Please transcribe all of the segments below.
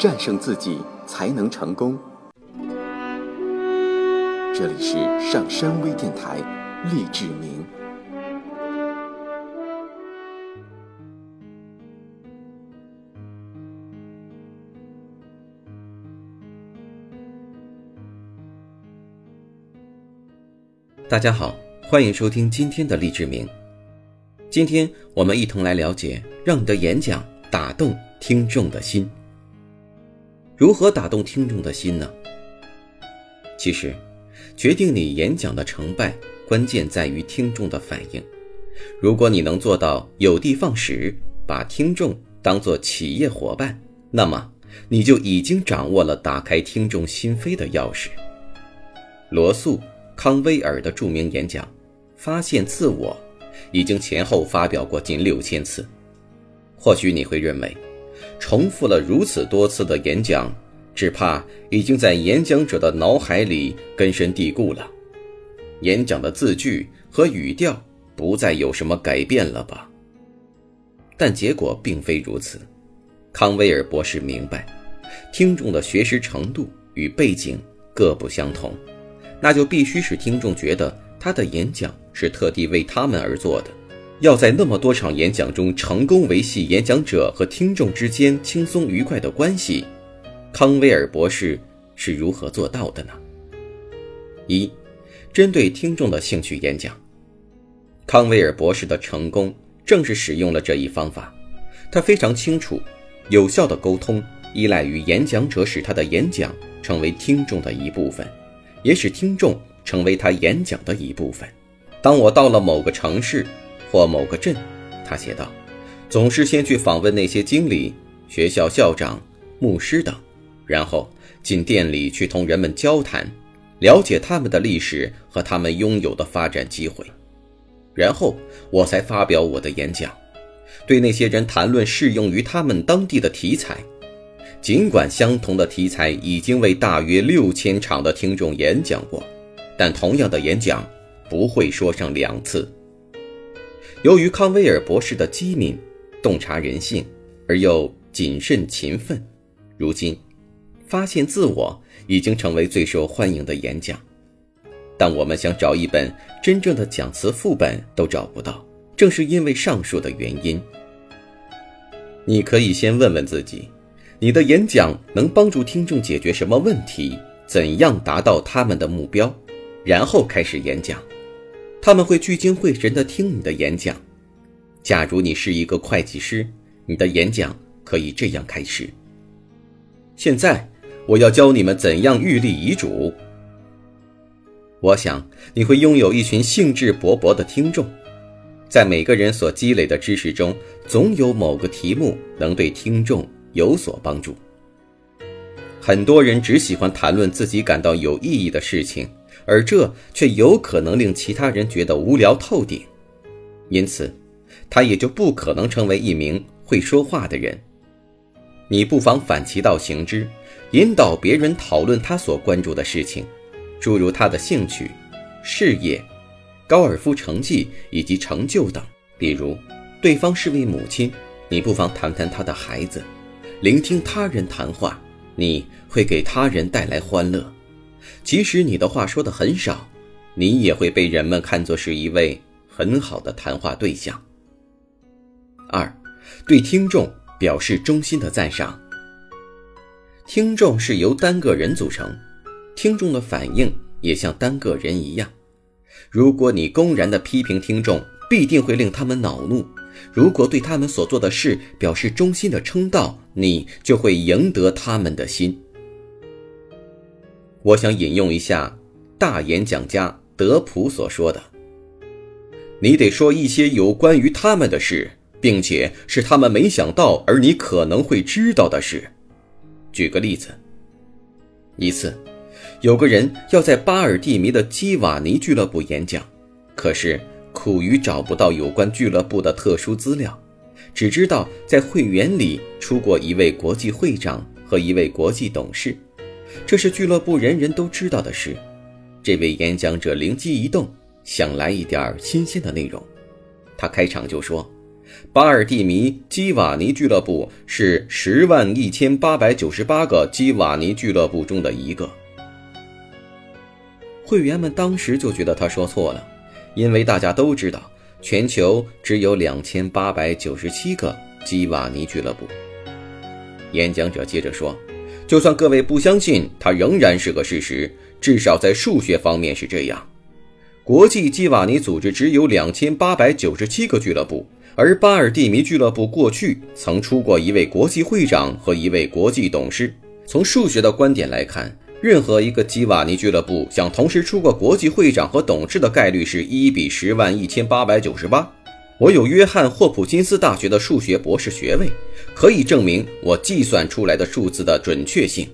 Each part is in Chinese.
战胜自己才能成功。这里是上山微电台，励志明。大家好，欢迎收听今天的励志明。今天我们一同来了解，让你的演讲打动听众的心。如何打动听众的心呢？其实。决定你演讲的成败，关键在于听众的反应。如果你能做到有的放矢，把听众当作企业伙伴，那么你就已经掌握了打开听众心扉的钥匙。罗素·康威尔的著名演讲《发现自我》已经前后发表过近六千次。或许你会认为，重复了如此多次的演讲。只怕已经在演讲者的脑海里根深蒂固了，演讲的字句和语调不再有什么改变了吧？但结果并非如此。康威尔博士明白，听众的学识程度与背景各不相同，那就必须使听众觉得他的演讲是特地为他们而做的。要在那么多场演讲中成功维系演讲者和听众之间轻松愉快的关系。康威尔博士是如何做到的呢？一，针对听众的兴趣演讲。康威尔博士的成功正是使用了这一方法。他非常清楚，有效的沟通依赖于演讲者使他的演讲成为听众的一部分，也使听众成为他演讲的一部分。当我到了某个城市或某个镇，他写道，总是先去访问那些经理、学校校长、牧师等。然后进店里去同人们交谈，了解他们的历史和他们拥有的发展机会，然后我才发表我的演讲，对那些人谈论适用于他们当地的题材。尽管相同的题材已经为大约六千场的听众演讲过，但同样的演讲不会说上两次。由于康威尔博士的机敏、洞察人性而又谨慎勤奋，如今。发现自我已经成为最受欢迎的演讲，但我们想找一本真正的讲词副本都找不到，正是因为上述的原因。你可以先问问自己，你的演讲能帮助听众解决什么问题？怎样达到他们的目标？然后开始演讲，他们会聚精会神地听你的演讲。假如你是一个会计师，你的演讲可以这样开始：现在。我要教你们怎样预立遗嘱。我想你会拥有一群兴致勃勃的听众，在每个人所积累的知识中，总有某个题目能对听众有所帮助。很多人只喜欢谈论自己感到有意义的事情，而这却有可能令其他人觉得无聊透顶，因此，他也就不可能成为一名会说话的人。你不妨反其道行之。引导别人讨论他所关注的事情，诸如他的兴趣、事业、高尔夫成绩以及成就等。比如，对方是位母亲，你不妨谈谈他的孩子。聆听他人谈话，你会给他人带来欢乐。即使你的话说的很少，你也会被人们看作是一位很好的谈话对象。二，对听众表示衷心的赞赏。听众是由单个人组成，听众的反应也像单个人一样。如果你公然的批评听众，必定会令他们恼怒；如果对他们所做的事表示衷心的称道，你就会赢得他们的心。我想引用一下大演讲家德普所说的：“你得说一些有关于他们的事，并且是他们没想到而你可能会知道的事。”举个例子，一次，有个人要在巴尔蒂尼的基瓦尼俱乐部演讲，可是苦于找不到有关俱乐部的特殊资料，只知道在会员里出过一位国际会长和一位国际董事，这是俱乐部人人都知道的事。这位演讲者灵机一动，想来一点新鲜的内容，他开场就说：“巴尔蒂尼基瓦尼俱乐部是十万一千八百九十八个基瓦尼俱乐部中的一个。会员们当时就觉得他说错了，因为大家都知道，全球只有两千八百九十七个基瓦尼俱乐部。演讲者接着说：“就算各位不相信，它仍然是个事实，至少在数学方面是这样。国际基瓦尼组织只有两千八百九十七个俱乐部。”而巴尔蒂尼俱乐部过去曾出过一位国际会长和一位国际董事。从数学的观点来看，任何一个基瓦尼俱乐部想同时出过国际会长和董事的概率是一比十万一千八百九十八。我有约翰霍普金斯大学的数学博士学位，可以证明我计算出来的数字的准确性。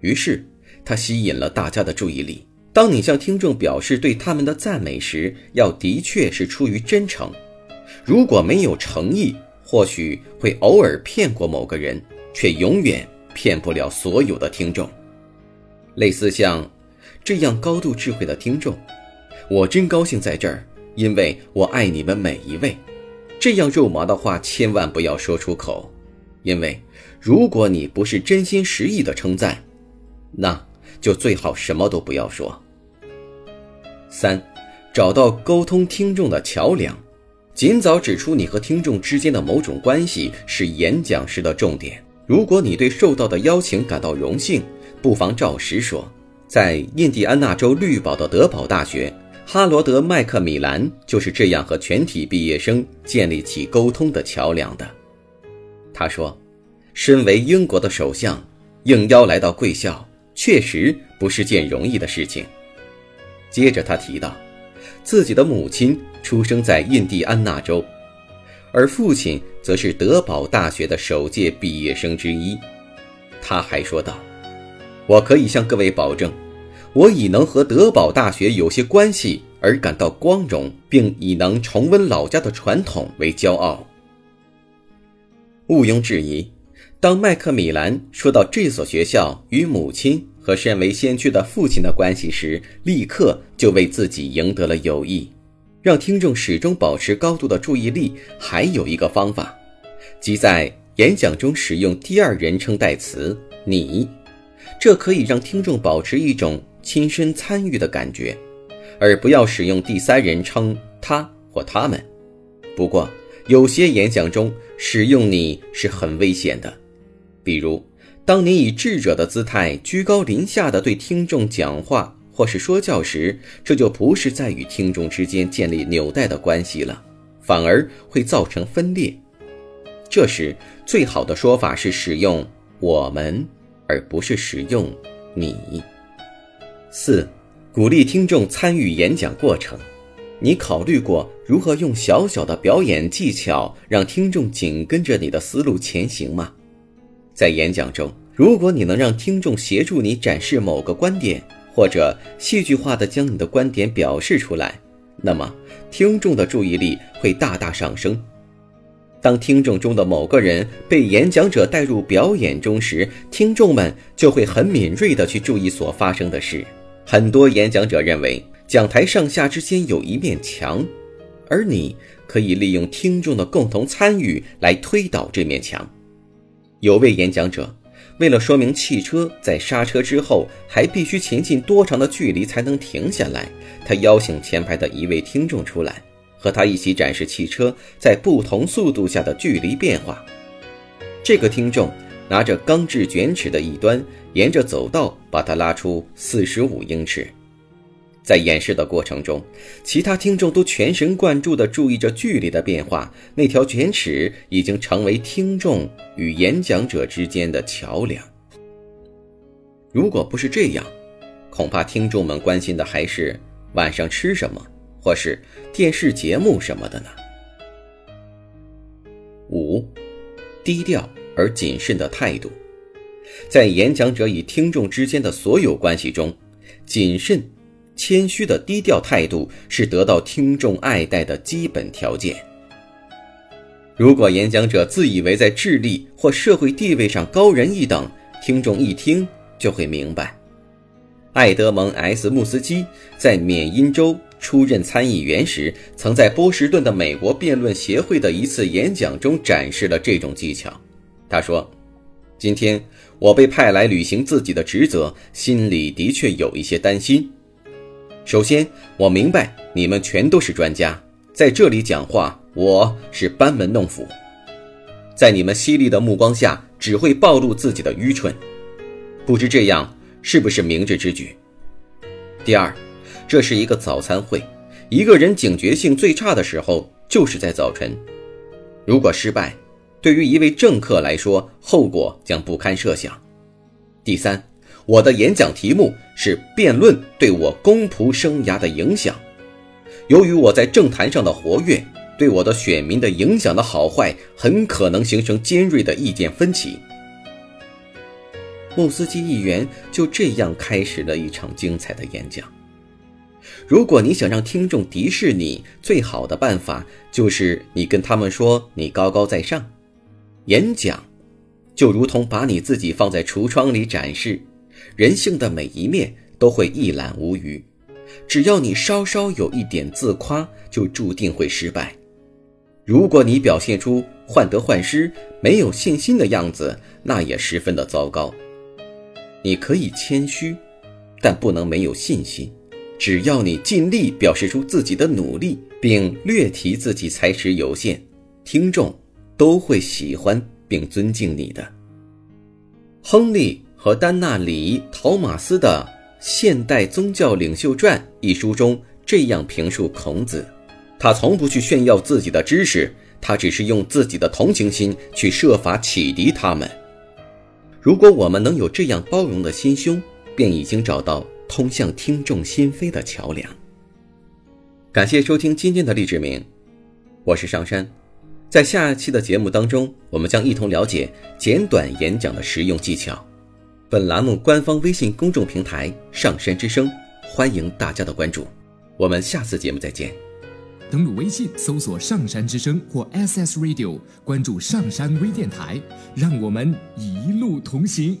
于是，他吸引了大家的注意力。当你向听众表示对他们的赞美时，要的确是出于真诚。如果没有诚意，或许会偶尔骗过某个人，却永远骗不了所有的听众。类似像这样高度智慧的听众，我真高兴在这儿，因为我爱你们每一位。这样肉麻的话千万不要说出口，因为如果你不是真心实意的称赞，那就最好什么都不要说。三，找到沟通听众的桥梁。尽早指出你和听众之间的某种关系是演讲时的重点。如果你对受到的邀请感到荣幸，不妨照实说。在印第安纳州绿堡的德堡大学，哈罗德·麦克米兰就是这样和全体毕业生建立起沟通的桥梁的。他说：“身为英国的首相，应邀来到贵校，确实不是件容易的事情。”接着他提到。自己的母亲出生在印第安纳州，而父亲则是德堡大学的首届毕业生之一。他还说道：“我可以向各位保证，我以能和德堡大学有些关系而感到光荣，并以能重温老家的传统为骄傲。”毋庸置疑，当麦克米兰说到这所学校与母亲。和身为先驱的父亲的关系时，立刻就为自己赢得了友谊。让听众始终保持高度的注意力，还有一个方法，即在演讲中使用第二人称代词“你”，这可以让听众保持一种亲身参与的感觉，而不要使用第三人称“他”或“他们”。不过，有些演讲中使用“你”是很危险的，比如。当你以智者的姿态居高临下的对听众讲话或是说教时，这就不是在与听众之间建立纽带的关系了，反而会造成分裂。这时，最好的说法是使用“我们”，而不是使用“你”。四，鼓励听众参与演讲过程。你考虑过如何用小小的表演技巧让听众紧跟着你的思路前行吗？在演讲中，如果你能让听众协助你展示某个观点，或者戏剧化的将你的观点表示出来，那么听众的注意力会大大上升。当听众中的某个人被演讲者带入表演中时，听众们就会很敏锐地去注意所发生的事。很多演讲者认为讲台上下之间有一面墙，而你可以利用听众的共同参与来推倒这面墙。有位演讲者，为了说明汽车在刹车之后还必须前进多长的距离才能停下来，他邀请前排的一位听众出来，和他一起展示汽车在不同速度下的距离变化。这个听众拿着钢制卷尺的一端，沿着走道把它拉出四十五英尺。在演示的过程中，其他听众都全神贯注地注意着距离的变化。那条卷尺已经成为听众与演讲者之间的桥梁。如果不是这样，恐怕听众们关心的还是晚上吃什么，或是电视节目什么的呢。五，低调而谨慎的态度，在演讲者与听众之间的所有关系中，谨慎。谦虚的低调态度是得到听众爱戴的基本条件。如果演讲者自以为在智力或社会地位上高人一等，听众一听就会明白，艾德蒙 ·S· 穆斯基在缅因州出任参议员时，曾在波士顿的美国辩论协会的一次演讲中展示了这种技巧。他说：“今天我被派来履行自己的职责，心里的确有一些担心。首先，我明白你们全都是专家，在这里讲话，我是班门弄斧，在你们犀利的目光下，只会暴露自己的愚蠢。不知这样。”是不是明智之举？第二，这是一个早餐会，一个人警觉性最差的时候就是在早晨。如果失败，对于一位政客来说，后果将不堪设想。第三，我的演讲题目是辩论对我公仆生涯的影响。由于我在政坛上的活跃，对我的选民的影响的好坏，很可能形成尖锐的意见分歧。穆斯基议员就这样开始了一场精彩的演讲。如果你想让听众敌视你，最好的办法就是你跟他们说你高高在上。演讲就如同把你自己放在橱窗里展示，人性的每一面都会一览无余。只要你稍稍有一点自夸，就注定会失败。如果你表现出患得患失、没有信心的样子，那也十分的糟糕。你可以谦虚，但不能没有信心。只要你尽力表示出自己的努力，并略提自己才识有限，听众都会喜欢并尊敬你的。亨利和丹纳里·陶马斯的《现代宗教领袖传》一书中这样评述孔子：他从不去炫耀自己的知识，他只是用自己的同情心去设法启迪他们。如果我们能有这样包容的心胸，便已经找到通向听众心扉的桥梁。感谢收听今天的励志明，我是上山。在下一期的节目当中，我们将一同了解简短演讲的实用技巧。本栏目官方微信公众平台“上山之声”，欢迎大家的关注。我们下次节目再见。登录微信，搜索“上山之声”或 SS Radio，关注上山微电台，让我们一路同行。